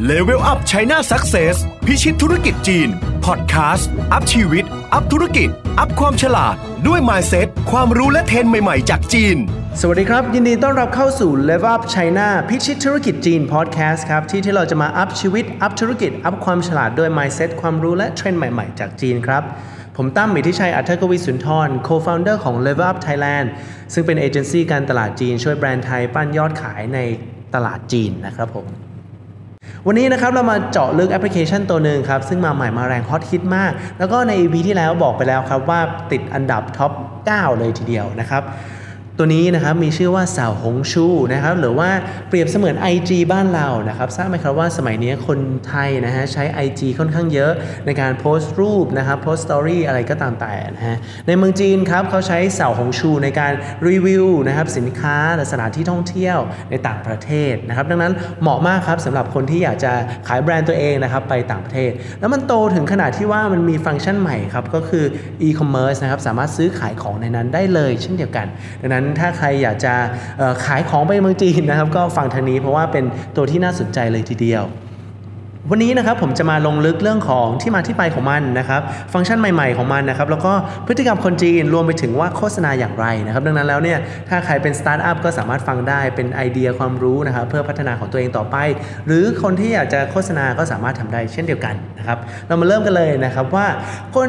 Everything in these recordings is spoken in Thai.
Level Up China Success พิชิตธุรกิจจีน พอดแคสต์ up ชีวิต up ธุรกิจ up ความฉลาด ด้วย Mindset ความรู้และเทรนด์ใหม่ๆ จากจีน สวัสดีครับ ยินดีต้อนรับเข้าสู่ Level Up China พิชิตธุรกิจจีนพอดแคสต์ครับ ที่ที่เราจะมาอัพชีวิต อัพธุรกิจ อัพความฉลาดด้วย Mindset ความรู้และเทรนใหม่ๆ จากจีนครับผมตั้มมิทิชัย อัธกวีสุนทร Co-founder ของ Level Up Thailand ซึ่งเป็นเอเจนซี่การตลาดจีน ช่วยแบรนด์ไทยปั้นยอดขายในตลาดจีนนะครับผม วันนี้นะครับเรามาเจาะลึกแอปพลิเคชันตัวหนึ่งครับซึ่งมาใหม่มาแรงฮอตฮิตมาก แล้วก็ใน EP ที่แล้วบอกไปแล้วครับว่าติดอันดับ top 9 เลยทีเดียวนะครับ ตัวนี้นะครับมีชื่อว่าสาวหงชูนะครับหรือว่าเปรียบเสมือน IG บ้านเรานะครับทราบไหมครับว่าสมัยนี้คนไทยนะฮะใช้ IG ค่อนข้างเยอะในการโพสต์รูปนะครับโพสต์ story อะไรก็ตามแต่นะฮะในเมืองจีนครับเขาใช้สาวหงชูในการรีวิวนะครับสินค้าหรือสถานที่ท่องเที่ยวในต่างประเทศนะครับดังนั้นเหมาะมากครับสำหรับคนที่อยากจะขายแบรนด์ตัวเองนะครับไปต่างประเทศ แล้วมันโตถึงขนาดที่ว่ามันมีฟังก์ชันใหม่ครับก็คือ e-commerce นะครับสามารถซื้อขายของในนั้นได้เลยเช่นเดียวกัน ดังนั้นถ้าใครอยากจะขายของไปเมืองจีนนะครับ ก็ฟังทางนี้เพราะว่าเป็นตัวที่น่าสนใจเลยทีเดียว วันนี้นะครับผมจะมาลงลึกเรื่องของที่มาที่ไปของมันนะครับ ฟังก์ชันใหม่ๆของมันนะครับ แล้วก็พฤติกรรมคนจีนรวมไปถึงว่าโฆษณาอย่างไรนะครับ ดังนั้นแล้วเนี่ยถ้าใครเป็นสตาร์ทอัพก็สามารถฟังได้เป็นไอเดียความรู้นะครับ เพื่อพัฒนาของตัวเองต่อไป หรือคนที่อยากจะโฆษณาก็สามารถทำได้เช่นเดียวกันนะครับ เรามาเริ่มกันเลยนะครับว่าคน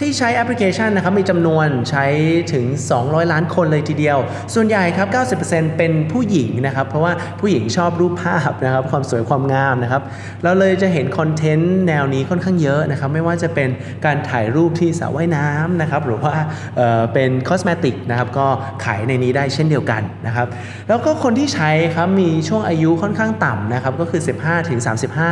ที่ใช้แอปพลิเคชันนะครับมีจำนวนใช้ถึง 200 ล้านคนเลยทีเดียว ส่วนใหญ่ครับ 90%เป็นผู้หญิงนะครับ เพราะว่าผู้หญิงชอบรูปภาพนะครับ ความสวยความงามนะครับ เราเลยจะเห็นคอนเทนต์แนวนี้ค่อนข้างเยอะนะครับไม่ว่าจะเป็นการถ่ายรูปที่สระว่ายน้ำนะครับหรือว่าเเป็นคอสเมติกนะครับก็ขายในนี้ได้เช่นเดียวกันนะครับแล้วก็คนที่ใช้ครับมีช่วงอายุค่อนข้างต่ำนะครับก็คือ 15ถึง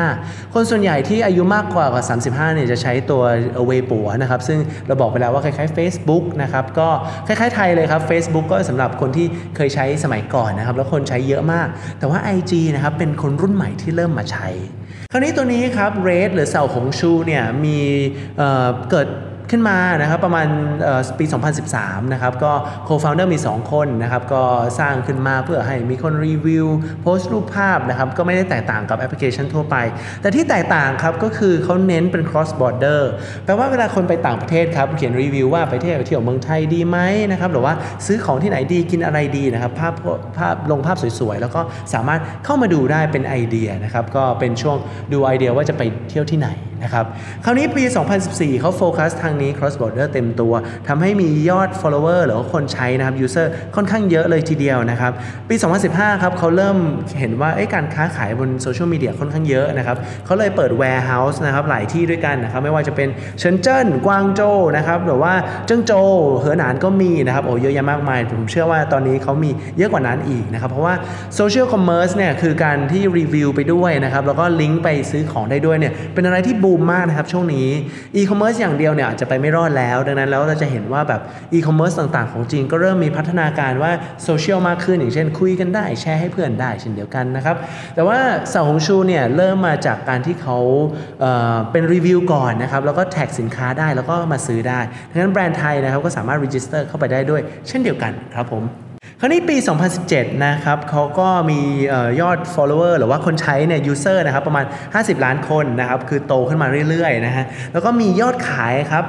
35 คนส่วนใหญ่ที่อายุมากกว่ากว่า 35เนี่ยจะใช้ตัวเวปัวนะครับซึ่งเราบอกไปแล้วว่าคล้ายๆ Facebook นะครับก็คล้ายๆไทยเลยครับ Facebook ก็สำหรับคนที่เคยใช้สมัยก่อนนะครับแล้วคนใช้เยอะมาก แต่ว่า IG นะครับเป็นคนรุ่นใหม่ที่เริ่มมาใช้ คราวนี้ตัวนี้ครับ RED หรือสาวหงชูเนี่ยมีเกิด ขึ้นมานะครับประมาณปี 2013 นะครับก็ co-founder มี 2 คนนะครับก็สร้างขึ้นมาเพื่อให้มีคนรีวิวโพสต์รูปภาพนะครับก็ไม่ได้แตกต่างกับแอปพลิเคชันทั่วไป แต่ที่แตกต่างครับก็คือเขาเน้นเป็น cross border แปลว่าเวลาคนไปต่างประเทศครับเขียนรีวิวว่าไปเที่ยวเที่ยวเมืองไทยดีไหมนะครับหรือว่าซื้อของที่ไหนดีกินอะไรดีนะครับภาพภาพลงภาพสวยๆ แล้วก็สามารถเข้ามาดูได้เป็นไอเดียนะครับก็เป็นช่วงดูไอเดียว่าจะไปเที่ยวที่ไหนนะครับ คราวนี้ปี 2014 เขาโฟกัสทางนี้ cross border เต็มตัว ทำให้มียอด follower หรือว่าคนใช้นะครับ user ค่อนข้างเยอะเลยทีเดียวนะครับ ปี 2015 ครับเขาเริ่มเห็นว่าการค้าขายบนโซเชียลมีเดียค่อนข้างเยอะนะครับเขาเลยเปิด warehouse นะครับ หลายที่ด้วยกันนะครับ ไม่ว่าจะเป็นเซินเจิ้น กวางโจวนะครับ หรือว่าเจิ้งโจวเหอหนานก็มีนะครับ โอ้เยอะแยะมากมาย ผมเชื่อว่าตอนนี้เขามีเยอะกว่านั้นอีกนะครับ เพราะว่า social commerce เนี่ยคือการที่รีวิวไปด้วยนะครับ แล้วก็ลิงก์ไปซื้อของได้ด้วยเนี่ย เป็นอะไรที่บมมากนะครับช่วงนี้ e-commerce อย่างเดียวเนี่ยอาจจะไปไม่รอดแล้ว ดังนั้นแล้วเราจะเห็นว่าแบบ e-commerce ต่างๆ ของจีนก็เริ่มมีพัฒนาการว่าโซเชียลมากขึ้นอย่างเช่น คุยกันได้แชร์ให้เพื่อนได้เช่นเดียวกันนะครับแต่ว่าสาหงชูเนี่ยเริ่มมาจากการที่เขาเเป็นรีวิวก่อนนะครับแล้วก็แท็กสินค้าได้แล้วก็มาซื้อได้ดังนั้นแบรนด์ไทยนะครับก็สามารถ register เข้าไปได้ด้วย เช่นเดียวกันครับผม คราวนี้ปี 2017 นะครับเขาก็มียอด follower หรือว่าคนใช้เนี่ย user นะครับประมาณ 50 ล้านคนนะครับ คือโตขึ้นมาเรื่อยๆนะฮะ แล้วก็มียอดขายครับ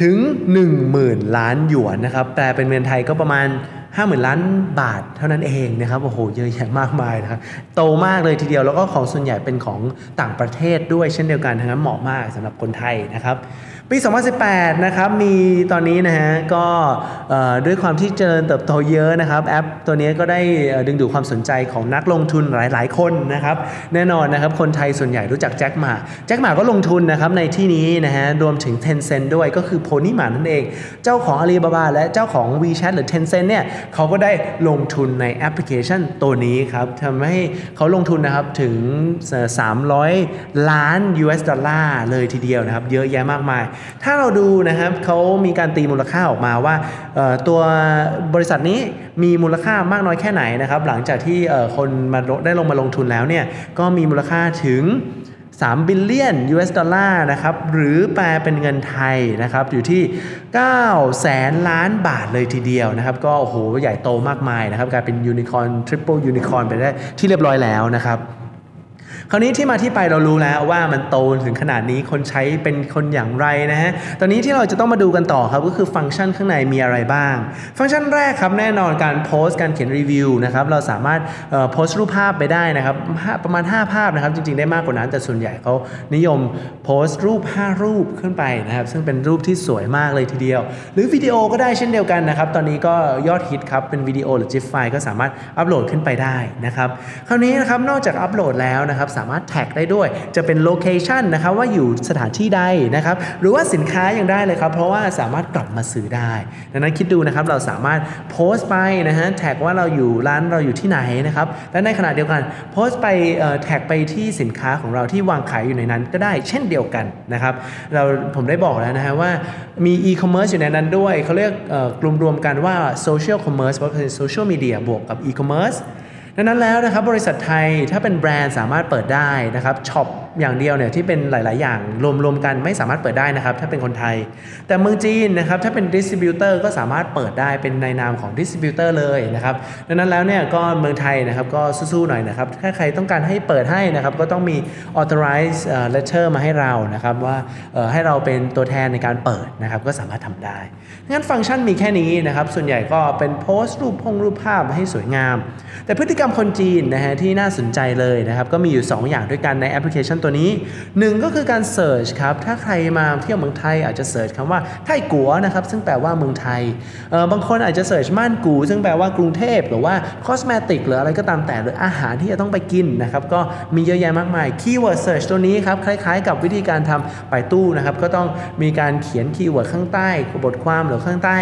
ถึง 10,000 ล้านหยวนนะครับ แปลเป็นเงินไทยก็ประมาณ 50,000ล้านบาทเท่านั้นเองนะครับโอ้โหเยอะแยะมากมายนะครับโตมากเลยทีเดียวแล้วก็ของส่วนใหญ่เป็นของต่างประเทศด้วยเช่นเดียวกันทั้งนั้นเหมาะมากสำหรับคนไทยนะครับปี 2018 นะครับมีตอนนี้นะฮะก็ด้วยความที่เจริญเติบโตเยอะนะครับแอปตัวนี้ก็ได้ดึงดูดความสนใจของนักลงทุนหลาย ๆ คนนะครับแน่นอนนะครับคนไทยส่วนใหญ่รู้จักแจ็คหมาแจ็คหมาก็ลงทุนนะครับในที่นี้นะฮะรวมถึง Tencent ด้วยก็คือโพนี่หมานั่นเอง เจ้าของ Alibaba และเจ้าของ WeChat หรือ Tencent เนี่ยเขาก็ได้ลงทุนในแอปพลิเคชันตัวนี้ครับทำให้เขาลงทุนนะครับถึง 300 ล้าน US ดอลลาร์เลยทีเดียวนะครับ เยอะแยะมากมาย ถ้าเราดูนะครับเขามีการตีมูลค่าออกมาว่าตัวบริษัทนี้มีมูลค่ามากน้อยแค่ไหนนะครับ หลังจากที่คนมาได้ลงมาลงทุนแล้วเนี่ยก็มีมูลค่าถึง 3 บิลเลียน US ดอลลาร์นะครับหรือแปลเป็นเงินไทยนะครับอยู่ที่ 9 แสนล้านบาทเลยทีเดียวนะครับก็โอ้โหใหญ่โตมากมายนะครับกลายเป็น unicorn triple unicorn ไปได้ที่เรียบร้อยแล้วนะครับ คราวนี้ที่มาที่ไปเรารู้แล้วว่ามันโตถึงขนาดนี้คนใช้เป็นคนอย่างไรนะฮะ ตอนนี้ที่เราจะต้องมาดูกันต่อครับก็คือฟังก์ชันข้างในมีอะไรบ้าง ฟังก์ชันแรกครับแน่นอนการโพสต์การเขียนรีวิวนะครับเราสามารถโพสต์รูปภาพไปได้นะครับประมาณ 5 ภาพนะครับจริงๆได้มากกว่านั้นแต่ส่วนใหญ่เขานิยมโพสต์รูป 5 รูปขึ้นไปนะครับซึ่งเป็นรูปที่สวยมากเลยทีเดียว หรือวิดีโอก็ได้เช่นเดียวกันนะครับตอนนี้ก็ยอดฮิตครับเป็นวิดีโอหรือ GIF ไฟล์ก็สามารถอัปโหลดขึ้นไปได้นะครับคราวนี้นะครับนอกจากอัปโหลดแล้วนะครับสามารถแท็กได้ด้วย จะเป็นโลเคชันนะครับว่าอยู่สถานที่ใดนะครับหรือว่าสินค้ายังได้เลยครับ เพราะว่าสามารถกลับมาซื้อได้ ดังนั้นคิดดูนะครับเราสามารถโพสต์ไปนะฮะแท็กว่าเราอยู่ร้านเราอยู่ที่ไหนนะครับและในขณะเดียวกันโพสต์ไป tag ไปที่สินค้าของเราที่วางขายอยู่ในนั้นก็ได้เช่นเดียวกันนะครับเราผมได้บอกแล้วนะฮะว่ามีอีคอมเมิร์ซอยู่ในนั้นด้วยเขาเรียกกลุ่มรวมกันว่า social commerce เพราะเป็นโซเชียลมีเดียบวกกับอีคอมเมิร์ซ ดังนั้นแล้วนะครับบริษัทไทยถ้าเป็นแบรนด์สามารถเปิดได้นะครับ shop อย่างเดียวเนี่ยที่เป็นหลาย ๆ อย่างรวม ๆ กันไม่สามารถเปิดได้นะครับ ถ้าเป็นคนไทย แต่เมืองจีนนะครับถ้าเป็น distributor ก็สามารถเปิดได้เป็นในนามของ distributor เลยนะครับดังนั้นแล้วเนี่ยก็เมืองไทยนะครับก็สู้ ๆ หน่อยนะครับถ้าใครต้องการให้เปิดให้นะครับก็ต้องมี authorize letter มาให้เรานะครับว่าให้เราเป็นตัวแทนในการเปิดนะครับก็สามารถทำได้งั้นฟังก์ชันมีแค่นี้นะครับส่วนใหญ่ก็เป็นโพสต์รูปพงรูปภาพให้สวยงาม แต่พฤติกรรมคนจีนนะฮะที่น่าสนใจเลยนะครับก็มีอยู่ 2 อย่างด้วยกันในแอปพลิเคชันตัวนี้หนึ่งก็คือการเสิร์ชครับ ถ้าใครมาเที่ยวเมืองไทยอาจจะเสิร์ชคำว่าไทกัวนะครับซึ่งแปลว่าเมืองไทยเออบางคนอาจจะ search 曼谷 ซึ่งแปลว่ากรุงเทพหรือว่า cosmetic หรืออะไรก็ตามแต่หรืออาหารที่จะต้องไปกินนะครับก็มีเยอะแยะมากมาย keyword search ตัวนี้ครับคล้ายๆ กับวิธีการทำไป่ตู้นะครับก็ต้องมีการเขียน keyword ข้างใต้บทความหรือข้างใต้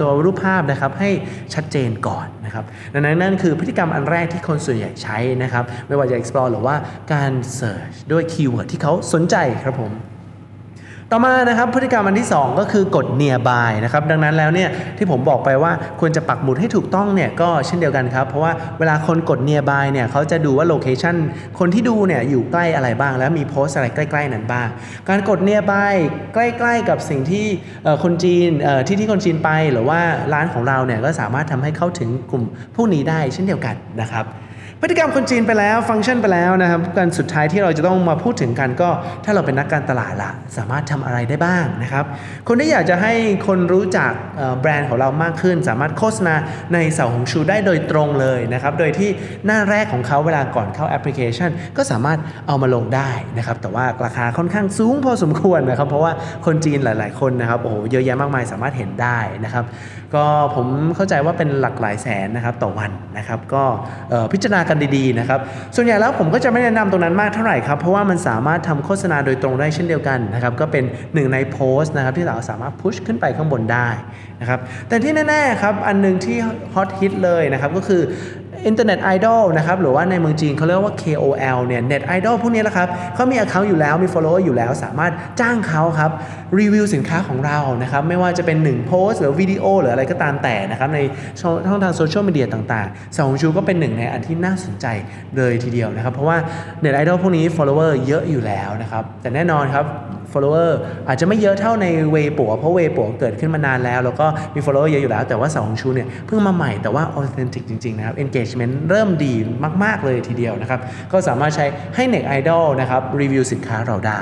ตัวรูปภาพนะครับให้ชัดเจนก่อน นะครับดังนั้นนั่นคือพฤติกรรมอันแรกที่คนส่วนใหญ่ใช้นะครับ ไม่ว่าจะ explore หรือว่าการ search ด้วย keyword ที่เขาสนใจครับผม ต่อมานะครับพฤติกรรมอันที่ 2 ก็คือกด nearby นะครับดังนั้นแล้วเนี่ยที่ผมบอกไปว่าควรจะปักหมุดให้ถูกต้องเนี่ยก็เช่นเดียวกันครับ เพราะว่าเวลาคนกด nearby เนี่ยเขาจะดูว่าโลเคชันคนที่ดูเนี่ยอยู่ใกล้อะไรบ้าง แล้วมีโพสอะไรใกล้ๆนั้นบ้าง การกด nearby ใกล้ๆกับสิ่งที่คนจีนที่ที่คนจีนไปหรือว่าร้านของเราเนี่ยก็สามารถทำให้เข้าถึงกลุ่มพวกนี้ได้เช่นเดียวกันนะครับ พฤติกรรมคนจีนไปแล้วฟังก์ชันไปแล้วนะครับการสุดท้ายที่เราจะต้องมาพูดถึงกันก็ ถ้าเราเป็นนักการตลาดละสามารถทำอะไรได้บ้างนะครับ คนที่อยากจะให้คนรู้จักแบรนด์ของเรามากขึ้น สามารถโฆษณาในเสาของชูได้โดยตรงเลยนะครับ โดยที่หน้าแรกของเขาเวลาก่อนเข้าแอปพลิเคชัน ก็สามารถเอามาลงได้นะครับ แต่ว่าราคาค่อนข้างสูงพอสมควรนะครับ เพราะว่าคนจีนหลาย ๆ คนนะครับโอ้โหเยอะแยะมากมายสามารถเห็นได้นะครับ ก็ผมเข้าใจว่าเป็นหลักหลายแสนนะครับต่อวันนะครับ ก็พิจารณากันดีๆนะครับ ส่วนใหญ่แล้วผมก็จะไม่แนะนำตรงนั้นมากเท่าไหร่ครับ เพราะว่ามันสามารถทำโฆษณาโดยตรงได้เช่นเดียวกันนะครับ ก็เป็นหนึ่งในโพสต์นะครับที่เราสามารถ push ขึ้นไปข้างบนได้นะครับ แต่ที่แน่ๆครับ อันนึงที่ฮอตฮิตเลยนะครับก็คือ internet idol นะครับหรือว่าในเมืองจีนเขาเรียกว่า KOL เนี่ยเน็ตไอดอลพวกนี้แหละครับเขามี account อยู่แล้วมี follower อยู่แล้ว สามารถจ้างเขาครับรีวิวสินค้าของเรานะครับไม่ว่าจะเป็น1โพสหรือวิดีโอหรืออะไรก็ตามแต่นะครับในช่องทางโซเชียลมีเดียต่างๆสองชูก็เป็นหนึ่งในอันที่น่าสนใจเลยทีเดียวนะครับเพราะว่าเน็ตไอดอลพวกนี้ follower เยอะอยู่แล้วนะครับแต่แน่นอนครับ follower อาจจะไม่เยอะเท่าในเวปัวเพราะเวปัวเกิดขึ้นมานานแล้ว แล้วก็มี follower เยอะอยู่แล้ว แต่ว่าสองชูเนี่ยเพิ่งมาใหม่แต่ว่า authentic จริง ๆ นะครับ engagement เริ่มดีมาก ๆ เลยทีเดียวนะครับ ก็สามารถใช้ให้ Net Idol นะครับรีวิวสินค้าเราได้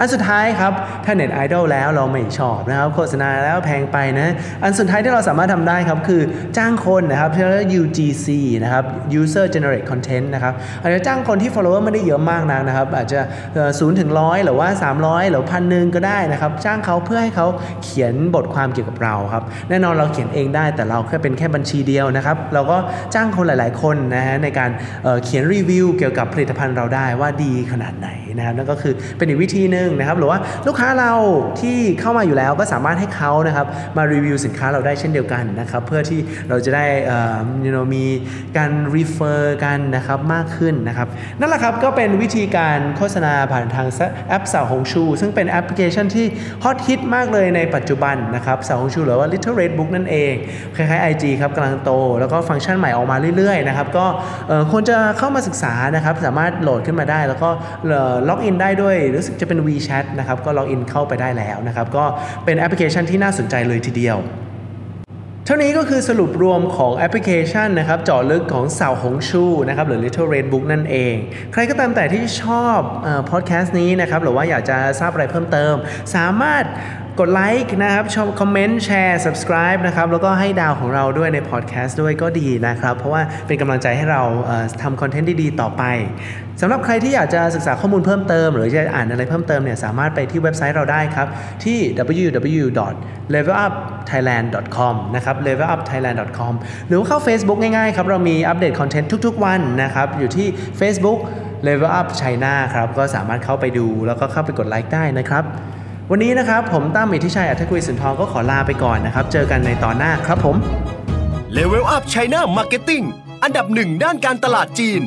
อันสุดท้ายครับ ถ้าเน็ตไอดอลแล้วเราไม่ชอบนะครับ โฆษณาแล้วแพงไปนะ อันสุดท้ายที่เราสามารถทำได้ครับคือจ้างคนนะครับเรียก UGC นะครับ User Generate Content นะครับอาจจะจ้างคนที่ follower ไม่ได้เยอะมากนักนะครับ อาจจะศูนย์ถึงร้อยหรือว่า 300 หรือพันหนึ่งก็ได้นะครับ จ้างเขาเพื่อให้เขาเขียนบทความเกี่ยวกับเราครับ แน่นอนเราเขียนเองได้แต่เราแค่เป็นแค่บัญชีเดียวนะครับ เราก็จ้างคนหลาย ๆ คนนะฮะในการเขียนรีวิวเกี่ยวกับผลิตภัณฑ์เราได้ว่าดีขนาดไหนนะครับนั่นก็คือเป็นอีกวิธีหนึ่งนะครับหรือว่าลูกค้าเราที่เข้ามาอยู่แล้วก็สามารถให้เขานะครับมารีวิวสินค้าเราได้เช่นเดียวกันนะครับเพื่อที่เราจะได้เอ่อมีการ refer กันนะครับมากขึ้นนะครับนั่นแหละครับก็เป็นวิธีการโฆษณาผ่านทางแอปสาวหงชู ซึ่งเป็นแอปพลิเคชันที่ฮอตฮิตมากเลยในปัจจุบันนะครับสาวหงชูหรือว่า Little Red Book นั่นเองคล้ายๆ IG ครับกำลังโต แล้วก็ฟังก์ชันใหม่ออกมาเรื่อยๆนะครับก็ควรจะเข้ามาศึกษานะครับสามารถโหลดขึ้นมาได้ แล้วก็ล็อกอินได้ด้วยรู้สึกจะเป็น WeChat นะครับก็ล็อกอินเข้าไปได้แล้วนะครับก็เป็นแอปพลิเคชันที่น่าสนใจเลยทีเดียวเท่านี้ก็คือสรุปรวมของแอปพลิเคชันนะครับเจาะลึกของสาวหงชูนะครับหรือ Little Red Book นั่นเอง ใครก็ตามแต่ที่ชอบพอดแคสต์นี้นะครับหรือว่าอยากจะทราบอะไรเพิ่มเติม สามารถ กดไลค์นะครับชอบคอมเมนต์แชร์ subscribe นะครับ แล้วก็ให้ดาวของเราด้วยในพอดแคสต์ด้วยก็ดีนะครับ เพราะว่าเป็นกำลังใจให้เราเทำคอนเทนต์ดี ๆ ต่อไปสำหรับใครที่อยากจะศึกษาข้อมูลเพิ่มเติม หรือจะอ่านอะไรเพิ่มเติมเนี่ยสามารถไปที่เว็บไซต์เราได้ครับ ที่ www.levelupthailand.com นะครับ levelupthailand.com หรือว่าเข้า Facebook ง่ายๆครับ เรามีอัปเดตคอนเทนต์ทุกๆ วันนะครับ อยู่ที่ Facebook Level Up China ครับ ก็สามารถเข้าไปดูแล้วก็เข้าไปกดไลค์ได้นะครับ วันนี้นะครับผมตั้มอิทธิชัยอัธกุลสุนทรก็ขอลาไปก่อนนะครับ เจอกันในตอนหน้าครับผม Level Up China Marketing อันดับหนึ่งด้านการตลาดจีน